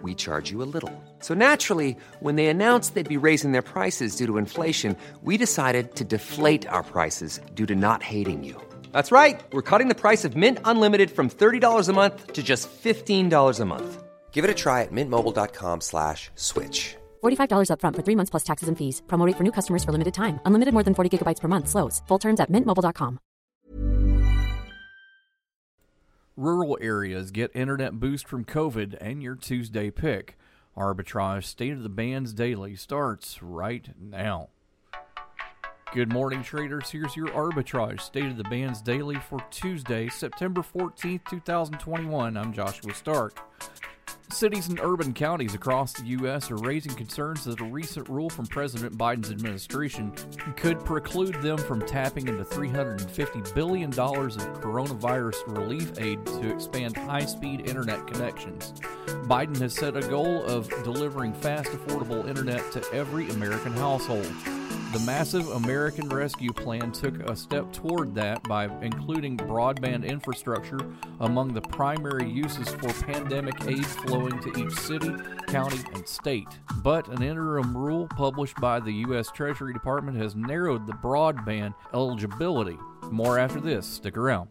we charge you a little. So naturally, when they announced they'd be raising their prices due to inflation, we decided to deflate our prices due to not hating you. That's right. We're cutting the price of Mint Unlimited from $30 a month to just $15 a month. Give it a try at mintmobile.com slash switch. $45 upfront for three months plus taxes and fees. Promo rate for new customers for limited time. Unlimited more than 40 gigabytes per month. Slows. Full terms at mintmobile.com. Rural areas get internet boost from COVID and your Tuesday pick. Arbitrage State of the Bands Daily starts right now. Good morning, traders. Here's your Arbitrage State of the Bands Daily for Tuesday, September 14th, 2021. I'm Joshua Stark. Cities and urban counties across the U.S. are raising concerns that a recent rule from President Biden's administration could preclude them from tapping into $350 billion of coronavirus relief aid to expand high speed internet connections. Biden has set a goal of delivering fast, affordable internet to every American household. The massive American Rescue Plan took a step toward that by including broadband infrastructure among the primary uses for pandemic aid flowing to each city, county, and state. But an interim rule published by the U.S. Treasury Department has narrowed the broadband eligibility. More after this. Stick around.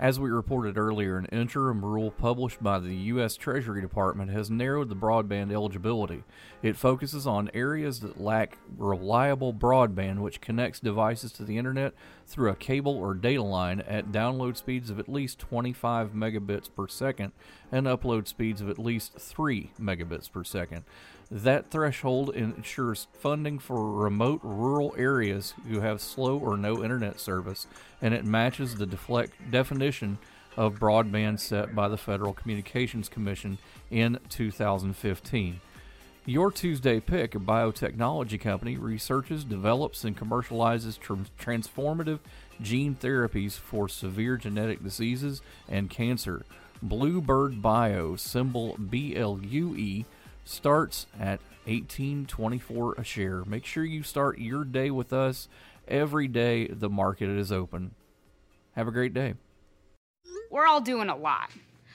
As we reported earlier, an interim rule published by the U.S. Treasury Department has narrowed the broadband eligibility. It focuses on areas that lack reliable broadband, which connects devices to the internet through a cable or data line at download speeds of at least 25 megabits per second and upload speeds of at least 3 megabits per second. That threshold ensures funding for remote rural areas who have slow or no internet service, and it matches the deflect definition of broadband set by the Federal Communications Commission in 2015. Your Tuesday Pick, a biotechnology company, researches, develops, and commercializes tr- transformative gene therapies for severe genetic diseases and cancer. Bluebird Bio, symbol BLUE, starts at 18.24 a share. Make sure you start your day with us every day the market is open. Have a great day. We're all doing a lot.